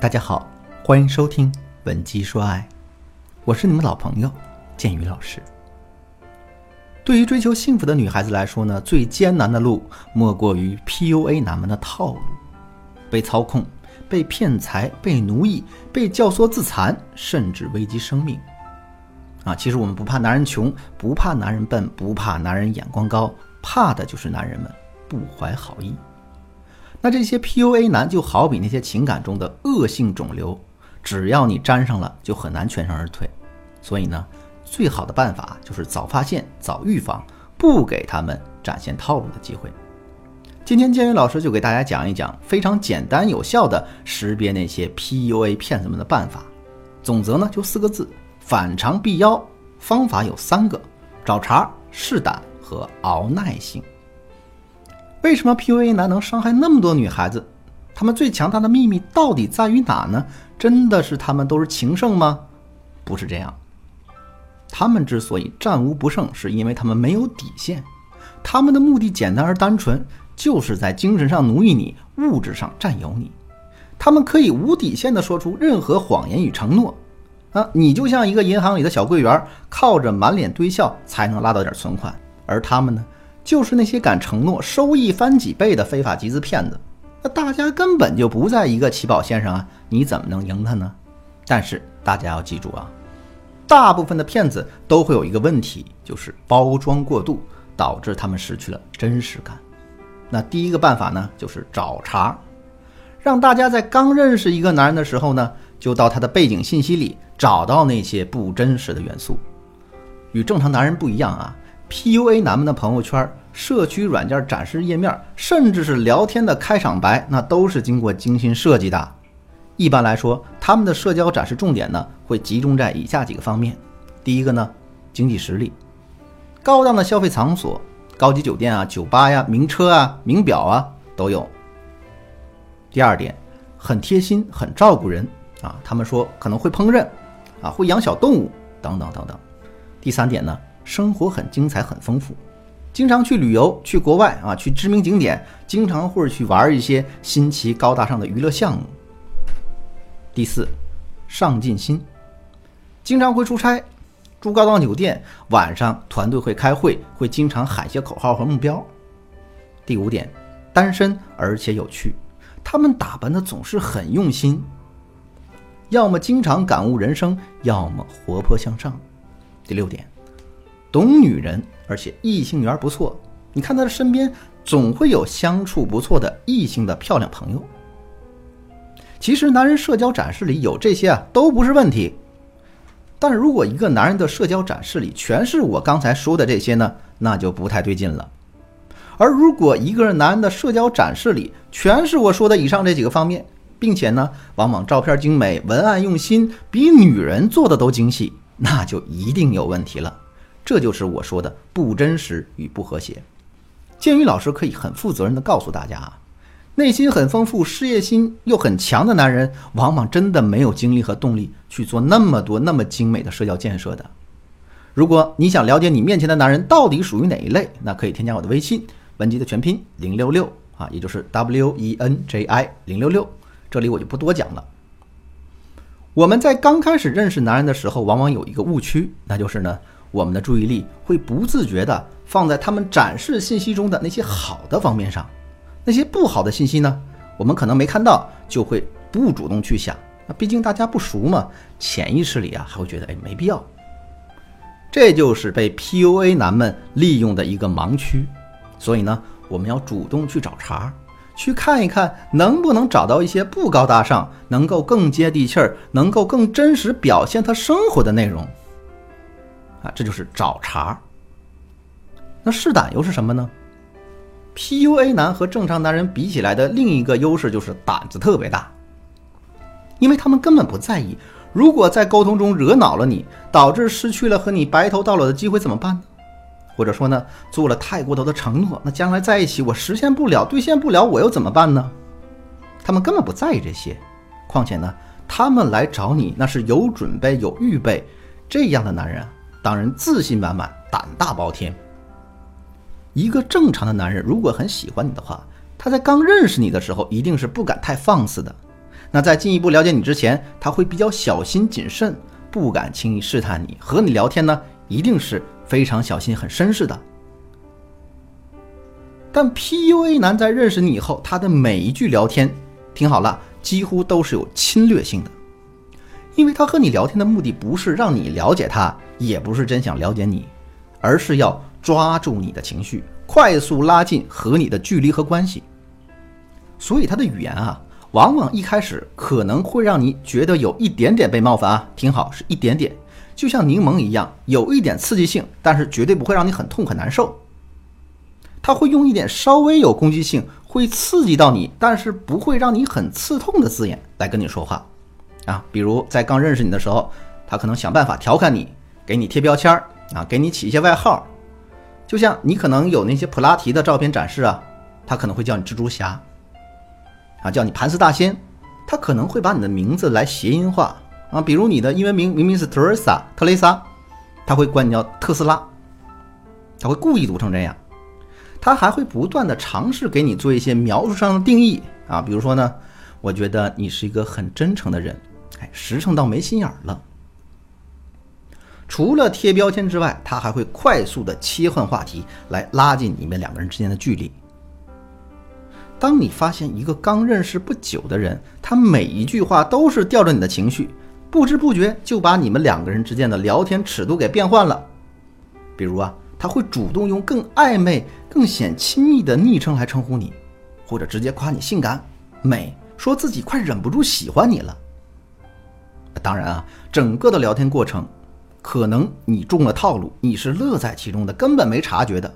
大家好，欢迎收听《文姬说爱》，我是你们老朋友建宇老师。对于追求幸福的女孩子来说呢，最艰难的路莫过于 PUA 男们的套路，被操控、被骗财、被奴役、被教唆自残，甚至危及生命。啊，其实我们不怕男人穷，不怕男人笨，不怕男人眼光高，怕的就是男人们不怀好意。那这些 PUA 男就好比那些情感中的恶性肿瘤，只要你沾上了，就很难全身而退。所以呢，最好的办法就是早发现、早预防，不给他们展现套路的机会。今天建宇老师就给大家讲一讲非常简单有效的识别那些 PUA 骗子们的办法。总则呢就四个字：反常避妖。方法有三个：找茬、试胆和熬耐性。为什么 PUA 男能伤害那么多女孩子？他们最强大的秘密到底在于哪呢？真的是他们都是情圣吗？不是这样。他们之所以战无不胜，是因为他们没有底线。他们的目的简单而单纯，就是在精神上奴役你，物质上占有你。他们可以无底线地说出任何谎言与承诺。啊，你就像一个银行里的小柜员，靠着满脸堆笑才能拉到点存款，而他们呢？就是那些敢承诺收益翻几倍的非法集资骗子，那大家根本就不在一个起跑线上啊！你怎么能赢他呢？但是大家要记住啊，大部分的骗子都会有一个问题，就是包装过度，导致他们失去了真实感。那第一个办法呢，就是找茬，让大家在刚认识一个男人的时候呢，就到他的背景信息里找到那些不真实的元素。与正常男人不一样啊。PUA 男们的朋友圈、社区软件展示页面，甚至是聊天的开场白，那都是经过精心设计的。一般来说，他们的社交展示重点呢，会集中在以下几个方面：第一个呢，经济实力，高档的消费场所、高级酒店啊、酒吧呀、名车啊、名表啊都有；第二点，很贴心、很照顾人啊，他们说可能会烹饪，啊，会养小动物等等等等；第三点呢。生活很精彩，很丰富，经常去旅游，去国外啊，去知名景点，经常或者去玩一些新奇高大上的娱乐项目。第四，上进心，经常会出差，住高档酒店，晚上团队会开会，会经常喊些口号和目标。第五点，单身而且有趣，他们打扮的总是很用心，要么经常感悟人生，要么活泼向上。第六点。懂女人，而且异性缘不错。你看他的身边总会有相处不错的异性的漂亮朋友。其实男人社交展示里有这些啊，都不是问题。但如果一个男人的社交展示里全是我刚才说的这些呢，那就不太对劲了。而如果一个男人的社交展示里全是我说的以上这几个方面，并且呢，往往照片精美、文案用心，比女人做的都精细，那就一定有问题了。这就是我说的不真实与不和谐。建宇老师可以很负责任地告诉大家啊，内心很丰富、事业心又很强的男人，往往真的没有精力和动力去做那么多那么精美的社交建设的。如果你想了解你面前的男人到底属于哪一类，那可以添加我的微信文姬的全拼零六六啊，也就是 W E N J I 零六六。这里我就不多讲了。我们在刚开始认识男人的时候，往往有一个误区，那就是呢。我们的注意力会不自觉地放在他们展示信息中的那些好的方面上，那些不好的信息呢？我们可能没看到，就会不主动去想。那毕竟大家不熟嘛，潜意识里啊还会觉得哎没必要。这就是被 PUA 男们利用的一个盲区。所以呢，我们要主动去找茬，去看一看能不能找到一些不高大上、能够更接地气儿、能够更真实表现他生活的内容。啊，这就是找茬。那试胆又是什么呢？PUA 男和正常男人比起来的另一个优势就是胆子特别大，因为他们根本不在意，如果在沟通中惹恼了你，导致失去了和你白头到老的机会怎么办呢？或者说呢，做了太过头的承诺，那将来在一起我实现不了、兑现不了，我又怎么办呢？他们根本不在意这些，况且呢，他们来找你那是有准备、有预备，这样的男人。当然，自信满满，胆大包天。一个正常的男人，如果很喜欢你的话，他在刚认识你的时候，一定是不敢太放肆的。那在进一步了解你之前，他会比较小心谨慎，不敢轻易试探你。和你聊天呢，一定是非常小心、很绅士的。但 PUA 男在认识你以后，他的每一句聊天，听好了，几乎都是有侵略性的，因为他和你聊天的目的不是让你了解他，也不是真想了解你，而是要抓住你的情绪，快速拉近和你的距离和关系。所以他的语言啊，往往一开始可能会让你觉得有一点点被冒犯啊，听好，是一点点，就像柠檬一样，有一点刺激性，但是绝对不会让你很痛很难受。他会用一点稍微有攻击性、会刺激到你，但是不会让你很刺痛的字眼来跟你说话，啊，比如在刚认识你的时候，他可能想办法调侃你，给你贴标签儿啊，给你起一些外号，就像你可能有那些普拉提的照片展示啊，他可能会叫你蜘蛛侠，啊，叫你盘丝大仙，他可能会把你的名字来谐音化啊，比如你的英文名明明是 Teresa，特蕾莎，他会管你叫特斯拉，他会故意读成这样。他还会不断的尝试给你做一些描述上的定义啊，比如说呢，我觉得你是一个很真诚的人，哎，实诚到没心眼儿了。除了贴标签之外，他还会快速的切换话题来拉近你们两个人之间的距离。当你发现一个刚认识不久的人，他每一句话都是吊着你的情绪，不知不觉就把你们两个人之间的聊天尺度给变换了，比如啊。他会主动用更暧昧、更显亲密的昵称来称呼你，或者直接夸你性感、美，说自己快忍不住喜欢你了。当然啊，整个的聊天过程，可能你中了套路，你是乐在其中的，根本没察觉的。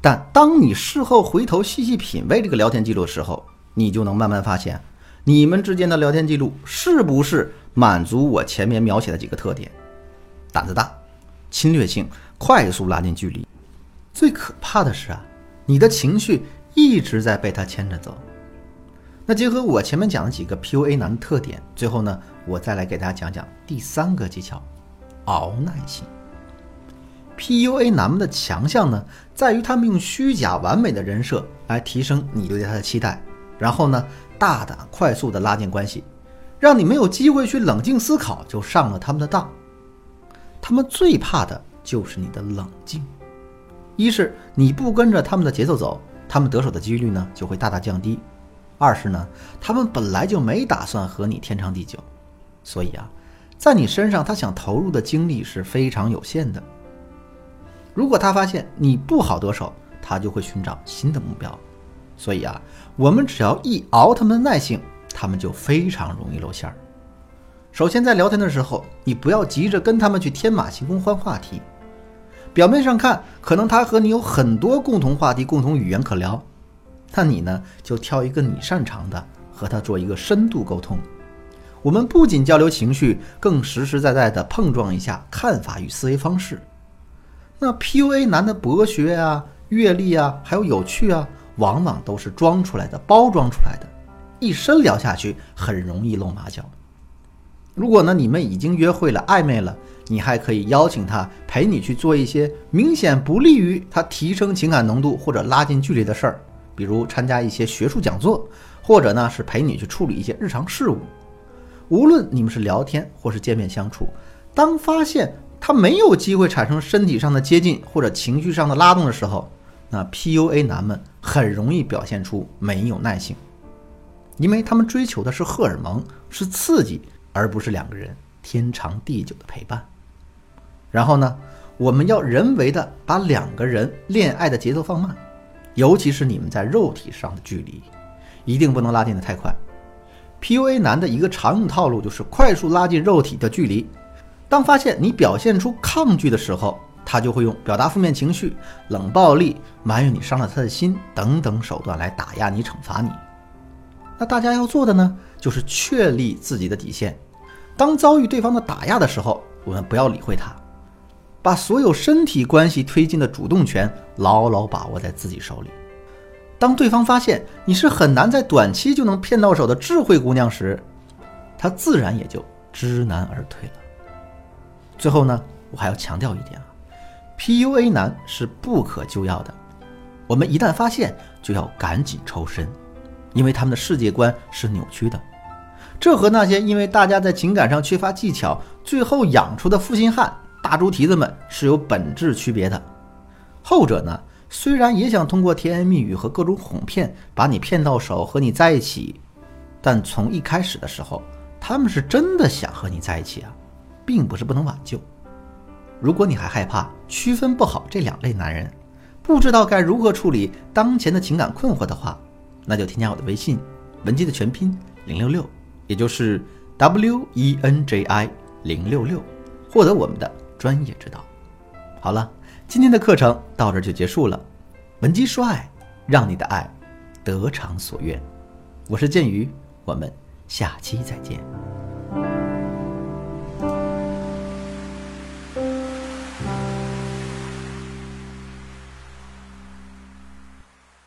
但当你事后回头细细品味这个聊天记录的时候，你就能慢慢发现，你们之间的聊天记录是不是满足我前面描写的几个特点：胆子大、侵略性。快速拉近距离，最可怕的是啊，你的情绪一直在被他牵着走。那结合我前面讲的几个 PUA 男的特点，最后呢，我再来给大家讲讲第三个技巧：熬耐心。PUA 男们的强项呢，在于他们用虚假完美的人设来提升你对他的期待，然后呢，大胆快速的拉近关系，让你没有机会去冷静思考就上了他们的当。他们最怕的。就是你的冷静，一是你不跟着他们的节奏走，他们得手的几率呢就会大大降低；二是呢，他们本来就没打算和你天长地久，所以啊，在你身上他想投入的精力是非常有限的。如果他发现你不好得手，他就会寻找新的目标。所以啊，我们只要一熬他们的耐性，他们就非常容易露馅儿。首先，在聊天的时候，你不要急着跟他们去天马行空换话题。表面上看，可能他和你有很多共同话题、共同语言可聊，那你呢，就挑一个你擅长的，和他做一个深度沟通。我们不仅交流情绪，更实实在在的碰撞一下看法与思维方式。那 PUA 男的博学啊、阅历啊，还有有趣啊，往往都是装出来的、包装出来的，一深聊下去，很容易露马脚。如果呢，你们已经约会了、暧昧了。你还可以邀请他陪你去做一些明显不利于他提升情感浓度或者拉近距离的事儿，比如参加一些学术讲座，或者呢是陪你去处理一些日常事务。无论你们是聊天或是见面相处，当发现他没有机会产生身体上的接近或者情绪上的拉动的时候，那 PUA 男们很容易表现出没有耐性，因为他们追求的是荷尔蒙，是刺激，而不是两个人天长地久的陪伴。然后呢，我们要人为的把两个人恋爱的节奏放慢，尤其是你们在肉体上的距离，一定不能拉近的太快。PUA 男的一个常用套路就是快速拉近肉体的距离。当发现你表现出抗拒的时候，他就会用表达负面情绪、冷暴力、埋怨你伤了他的心等等手段来打压你、惩罚你。那大家要做的呢，就是确立自己的底线。当遭遇对方的打压的时候，我们不要理会他。把所有身体关系推进的主动权牢牢把握在自己手里。当对方发现你是很难在短期就能骗到手的智慧姑娘时，他自然也就知难而退了。最后呢，我还要强调一点啊，PUA 男是不可救药的，我们一旦发现就要赶紧抽身，因为他们的世界观是扭曲的，这和那些因为大家在情感上缺乏技巧，最后养出的负心汉、大猪蹄子们是有本质区别的。后者呢，虽然也想通过甜言蜜语和各种哄骗把你骗到手和你在一起，但从一开始的时候，他们是真的想和你在一起啊，并不是不能挽救。如果你还害怕区分不好这两类男人，不知道该如何处理当前的情感困惑的话，那就添加我的微信，文姬的全拼零六六，也就是 W E N J I 零六六，获得我们的专业指导。好了，今天的课程到这就结束了。文姬说爱，让你的爱得偿所愿。我是剑鱼，我们下期再见。